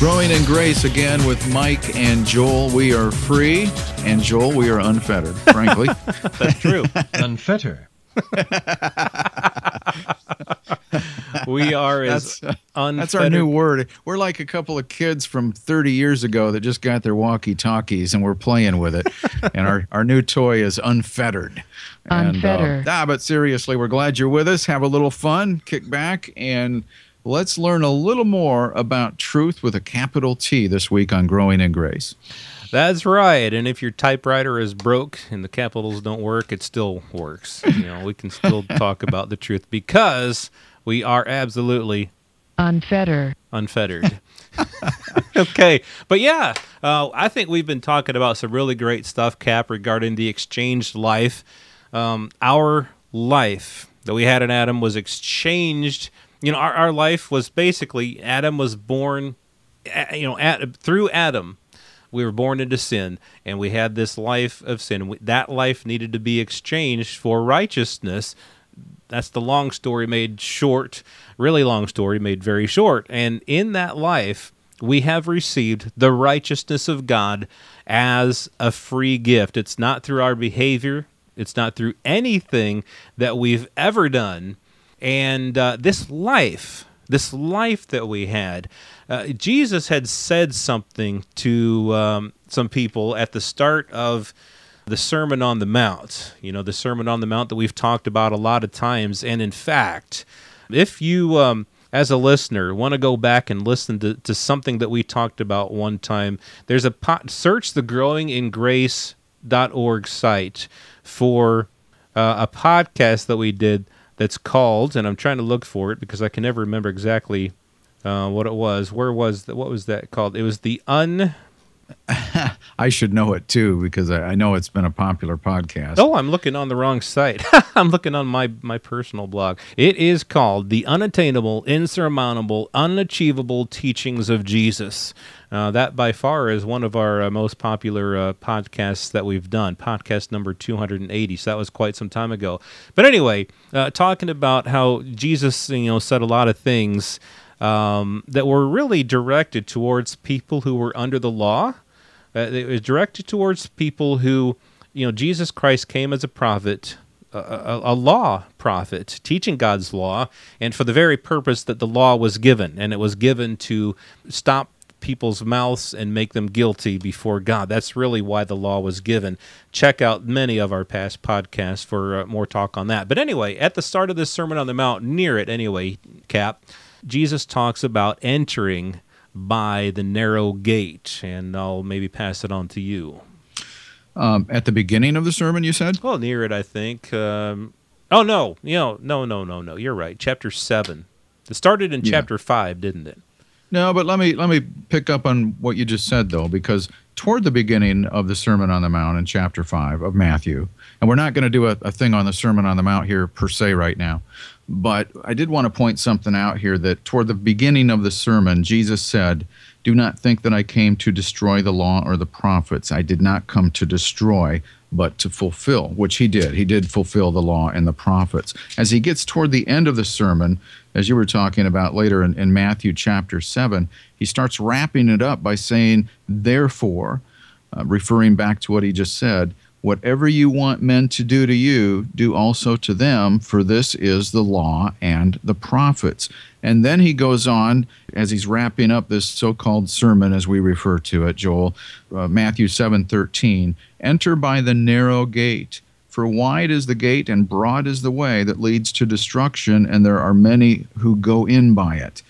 Growing in Grace again with Mike and Joel. We are free, and Joel, we are unfettered, frankly. That's true. Unfetter. we are as That's, unfettered. That's our new word. We're like a couple of kids from 30 years ago that just got their walkie talkies and we're playing with it. and our, our new toy is unfettered. And, Unfettered. uh, ah, but seriously, we're glad you're with us. Have a little fun, kick back, and let's learn a little more about truth with a capital T this week on Growing in Grace. That's right. And if your typewriter is broke and the capitals don't work, it still works. You know, we can still talk about the truth because we are absolutely Unfettered. unfettered. okay, but yeah, uh, I think we've been talking about some really great stuff, Cap, regarding the exchanged life. Um, our life that we had in Adam was exchanged. You know, our, our life was basically Adam was born. You know, at, through Adam, we were born into sin, and we had this life of sin. That life needed to be exchanged for righteousness that's the long story made short, really long story made very short. And in that life, we have received the righteousness of God as a free gift. It's not through our behavior, it's not through anything that we've ever done. And uh, this life, this life that we had, uh, Jesus had said something to um, some people at the start of the Sermon on the Mount. You know, the Sermon on the Mount that we've talked about a lot of times. And in fact, if you, um, as a listener, want to go back and listen to, to something that we talked about one time, there's a po- search the Growing in Grace.org site for uh, a podcast that we did that's called, and I'm trying to look for it because I can never remember exactly uh, what it was. Where was the, what was that called? It was the un. I should know it too because I, know it's been a popular podcast. Oh, I'm looking on the wrong site. I'm looking on my my personal blog. It is called "The Unattainable, Insurmountable, Unachievable Teachings of Jesus." Uh, that by far is one of our uh, most popular uh, podcasts that we've done. Podcast number 280. So that was quite some time ago. But anyway, uh, talking about how Jesus, you know, said a lot of things um, that were really directed towards people who were under the law. Uh, it was directed towards people who, you know, Jesus Christ came as a prophet, a, a, a law prophet, teaching God's law, and for the very purpose that the law was given, and it was given to stop people's mouths and make them guilty before God. That's really why the law was given. Check out many of our past podcasts for uh, more talk on that. But anyway, at the start of this Sermon on the Mount, near it anyway, Cap, Jesus talks about entering by the narrow gate, and I'll maybe pass it on to you. Um, at the beginning of the sermon, you said? Well, near it, I think. Um, oh no, you know, no, no, no, no. You're right. Chapter seven. It started in Yeah. chapter five, didn't it? No, but let me let me pick up on what you just said though, because toward the beginning of the Sermon on the Mount in chapter five of Matthew, and we're not going to do a, a thing on the Sermon on the Mount here per se right now, but I did want to point something out here that toward the beginning of the sermon, Jesus said, "Do not think that I came to destroy the law or the prophets. I did not come to destroy." But to fulfill, which he did. He did fulfill the law and the prophets. As he gets toward the end of the sermon, as you were talking about later in, in Matthew chapter 7, he starts wrapping it up by saying, Therefore, uh, referring back to what he just said, whatever you want men to do to you, do also to them, for this is the law and the prophets. And then he goes on, as he's wrapping up this so called sermon, as we refer to it, Joel, uh, Matthew 7 13, enter by the narrow gate. For wide is the gate and broad is the way that leads to destruction, and there are many who go in by it.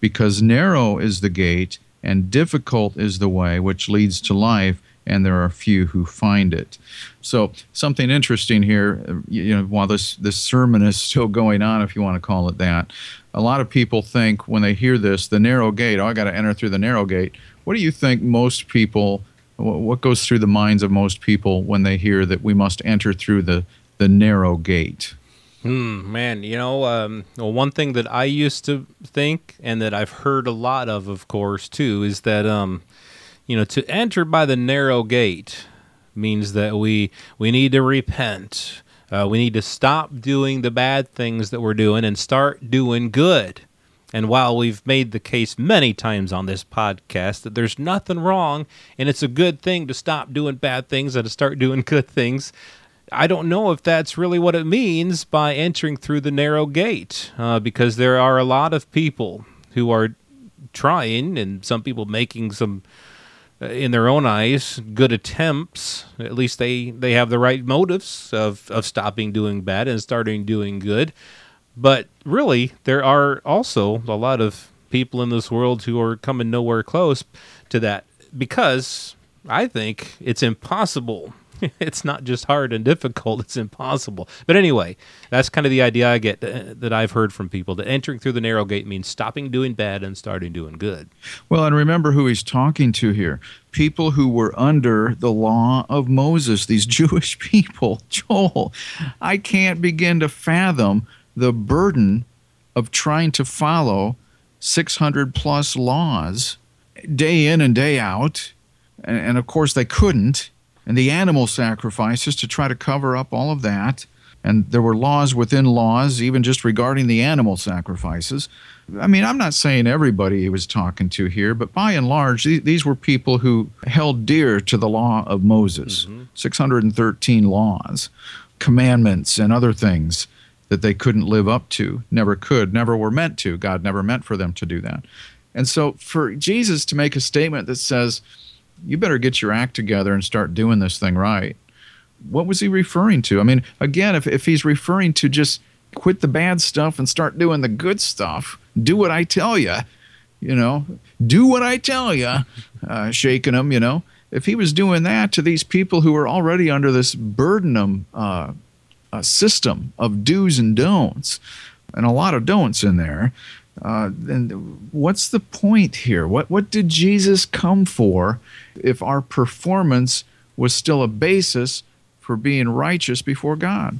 Because narrow is the gate and difficult is the way which leads to life, and there are few who find it. So, something interesting here, uh, you know, while this, this sermon is still going on, if you want to call it that, a lot of people think when they hear this, the narrow gate, oh, I got to enter through the narrow gate. What do you think most people What goes through the minds of most people when they hear that we must enter through the, the narrow gate? Hmm, man, you know, um, well, one thing that I used to think, and that I've heard a lot of, of course, too, is that, um, you know, to enter by the narrow gate means that we we need to repent. Uh, we need to stop doing the bad things that we're doing and start doing good. And while we've made the case many times on this podcast that there's nothing wrong and it's a good thing to stop doing bad things and to start doing good things, I don't know if that's really what it means by entering through the narrow gate, uh, because there are a lot of people who are trying, and some people making some, Uh, in their own eyes, good attempts. At least they they have the right motives of of stopping doing bad and starting doing good. But really, there are also a lot of people in this world who are coming nowhere close to that because I think it's impossible it's not just hard and difficult, it's impossible. But anyway, that's kind of the idea I get uh, that I've heard from people that entering through the narrow gate means stopping doing bad and starting doing good. Well, and remember who he's talking to here people who were under the law of Moses, these Jewish people. Joel, I can't begin to fathom the burden of trying to follow 600 plus laws day in and day out. And, and of course, they couldn't and the animal sacrifices to try to cover up all of that. And there were laws within laws, even just regarding the animal sacrifices. I mean, I'm not saying everybody he was talking to here, but by and large, these were people who held dear to the law of Moses mm-hmm. 613 laws, commandments, and other things that they couldn't live up to, never could, never were meant to. God never meant for them to do that. And so for Jesus to make a statement that says, you better get your act together and start doing this thing right. What was he referring to? I mean, again, if, if he's referring to just quit the bad stuff and start doing the good stuff, do what I tell you, you know, do what I tell you, uh, shaking them, you know. If he was doing that to these people who are already under this burden uh, uh, system of do's and don'ts, and a lot of don'ts in there, uh, then what's the point here? What what did Jesus come for if our performance was still a basis for being righteous before God?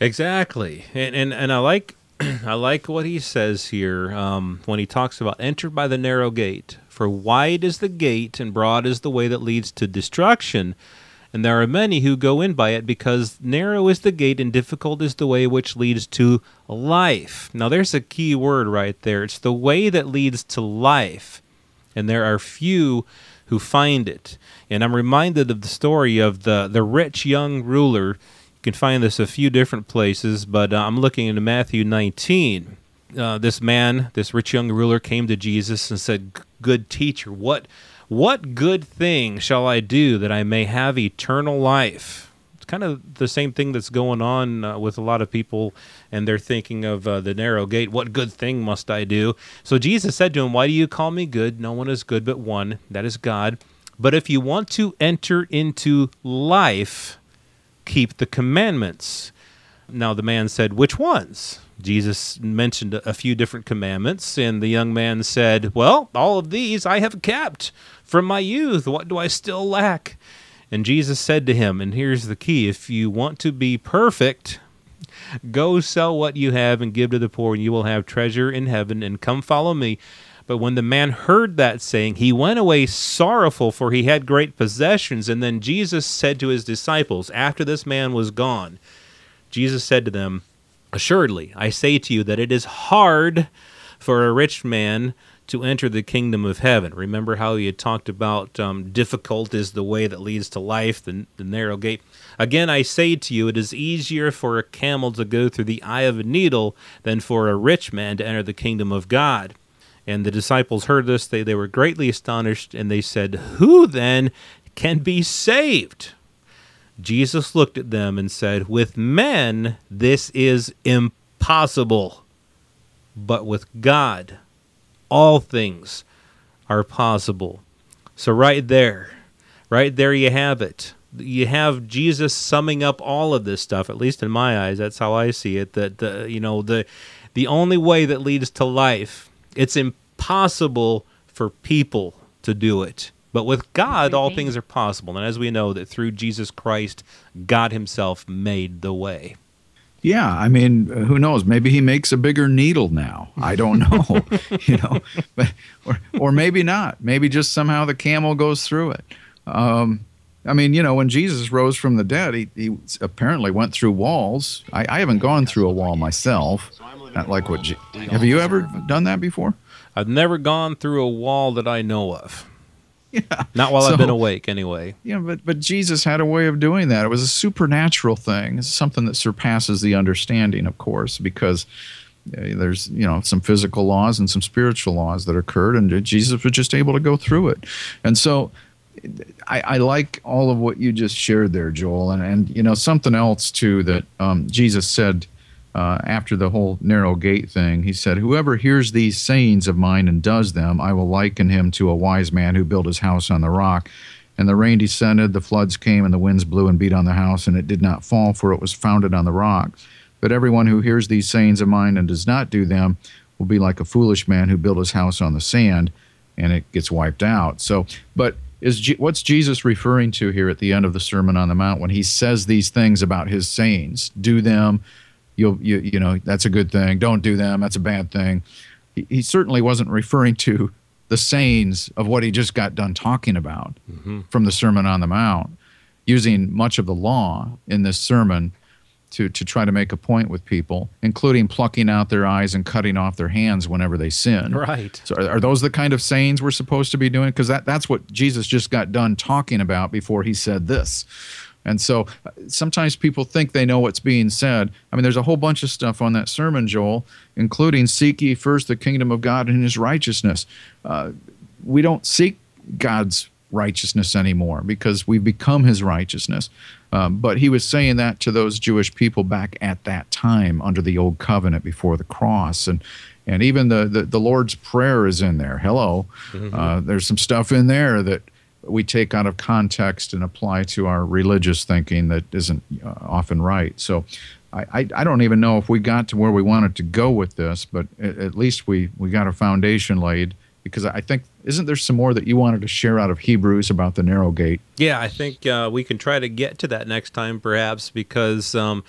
Exactly, and and, and I like I like what he says here um, when he talks about enter by the narrow gate. For wide is the gate and broad is the way that leads to destruction, and there are many who go in by it because narrow is the gate and difficult is the way which leads to life. Now, there's a key word right there. It's the way that leads to life, and there are few who find it. And I'm reminded of the story of the, the rich young ruler. You can find this a few different places, but uh, I'm looking into Matthew 19. Uh, this man, this rich young ruler, came to Jesus and said, Good teacher, what what good thing shall I do that I may have eternal life? It's kind of the same thing that's going on uh, with a lot of people, and they're thinking of uh, the narrow gate. What good thing must I do? So Jesus said to him, Why do you call me good? No one is good but one, that is God. But if you want to enter into life, keep the commandments. Now the man said, Which ones? Jesus mentioned a few different commandments, and the young man said, Well, all of these I have kept from my youth. What do I still lack? And Jesus said to him, and here's the key if you want to be perfect, go sell what you have and give to the poor, and you will have treasure in heaven, and come follow me. But when the man heard that saying, he went away sorrowful, for he had great possessions. And then Jesus said to his disciples, after this man was gone, Jesus said to them, Assuredly, I say to you that it is hard for a rich man to enter the kingdom of heaven. Remember how he had talked about um, difficult is the way that leads to life, the, the narrow gate. Again, I say to you, it is easier for a camel to go through the eye of a needle than for a rich man to enter the kingdom of God. And the disciples heard this, they, they were greatly astonished, and they said, Who then can be saved? Jesus looked at them and said, With men this is impossible, but with God all things are possible. So, right there, right there, you have it. You have Jesus summing up all of this stuff. At least in my eyes, that's how I see it. That the you know the the only way that leads to life. It's impossible for people to do it, But with God, all things are possible. And as we know, that through Jesus Christ, God Himself made the way. Yeah, I mean, who knows? Maybe he makes a bigger needle now. I don't know, you know, but or or maybe not. Maybe just somehow the camel goes through it. Um, I mean, you know, when Jesus rose from the dead, he, he apparently went through walls. I, I haven't gone through a wall myself. Not like what. have you ever done that before? I've never gone through a wall that I know of. Yeah. Not while so, I've been awake, anyway. Yeah, but but Jesus had a way of doing that. It was a supernatural thing. It's something that surpasses the understanding, of course, because uh, there's you know some physical laws and some spiritual laws that occurred, and Jesus was just able to go through it. And so, I, I like all of what you just shared there, Joel, and and you know something else too that um, Jesus said uh, after the whole narrow gate thing, he said, Whoever hears these sayings of mine and does them, I will liken him to a wise man who built his house on the rock. And the rain descended, the floods came, and the winds blew and beat on the house, and it did not fall, for it was founded on the rock. But everyone who hears these sayings of mine and does not do them will be like a foolish man who built his house on the sand, and it gets wiped out. So, but is what's Jesus referring to here at the end of the Sermon on the Mount when he says these things about his sayings? Do them you'll you you know that's a good thing. Don't do them. That's a bad thing. He, he certainly wasn't referring to the sayings of what he just got done talking about mm-hmm. from the Sermon on the Mount, using much of the law in this sermon to to try to make a point with people, including plucking out their eyes and cutting off their hands whenever they sin. Right. So are, are those the kind of sayings we're supposed to be doing? Because that that's what Jesus just got done talking about before he said this. And so uh, sometimes people think they know what's being said. I mean, there's a whole bunch of stuff on that sermon, Joel, including seek ye first the kingdom of God and his righteousness. Uh, we don't seek God's righteousness anymore because we've become his righteousness. Um, but he was saying that to those Jewish people back at that time under the old covenant before the cross. And and even the, the, the Lord's Prayer is in there. Hello. Mm-hmm. Uh, there's some stuff in there that we take out of context and apply to our religious thinking that isn't uh, often right. So I, I, don't even know if we got to where we wanted to go with this, but at, at least we, we got a foundation laid because I think isn't there some more that you wanted to share out of Hebrews about the narrow gate? Yeah, I think uh, we can try to get to that next time, perhaps, because um,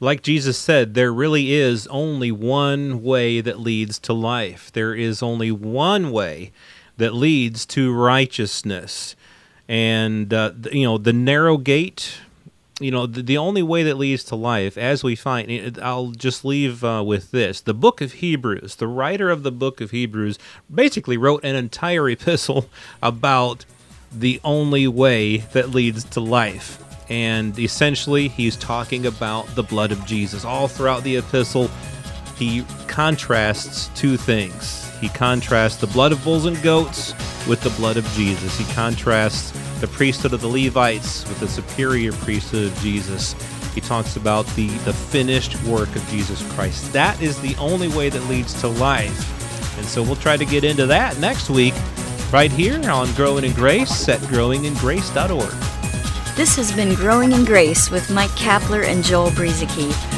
like Jesus said, there really is only one way that leads to life. There is only one way that leads to righteousness and uh, you know the narrow gate you know the, the only way that leads to life as we find i'll just leave uh, with this. The book of hebrews the writer of the book of hebrews basically wrote an entire epistle about the only way that leads to life. And essentially he's talking about the blood of jesus. All throughout the epistle he contrasts two things. He contrasts the blood of bulls and goats with the blood of Jesus. He contrasts the priesthood of the Levites with the superior priesthood of Jesus. He talks about the, the finished work of Jesus Christ. That is the only way that leads to life. And so we'll try to get into that next week, right here on Growing in Grace at growingingrace.org. This has been Growing in Grace with Mike Kapler and Joel Brueseke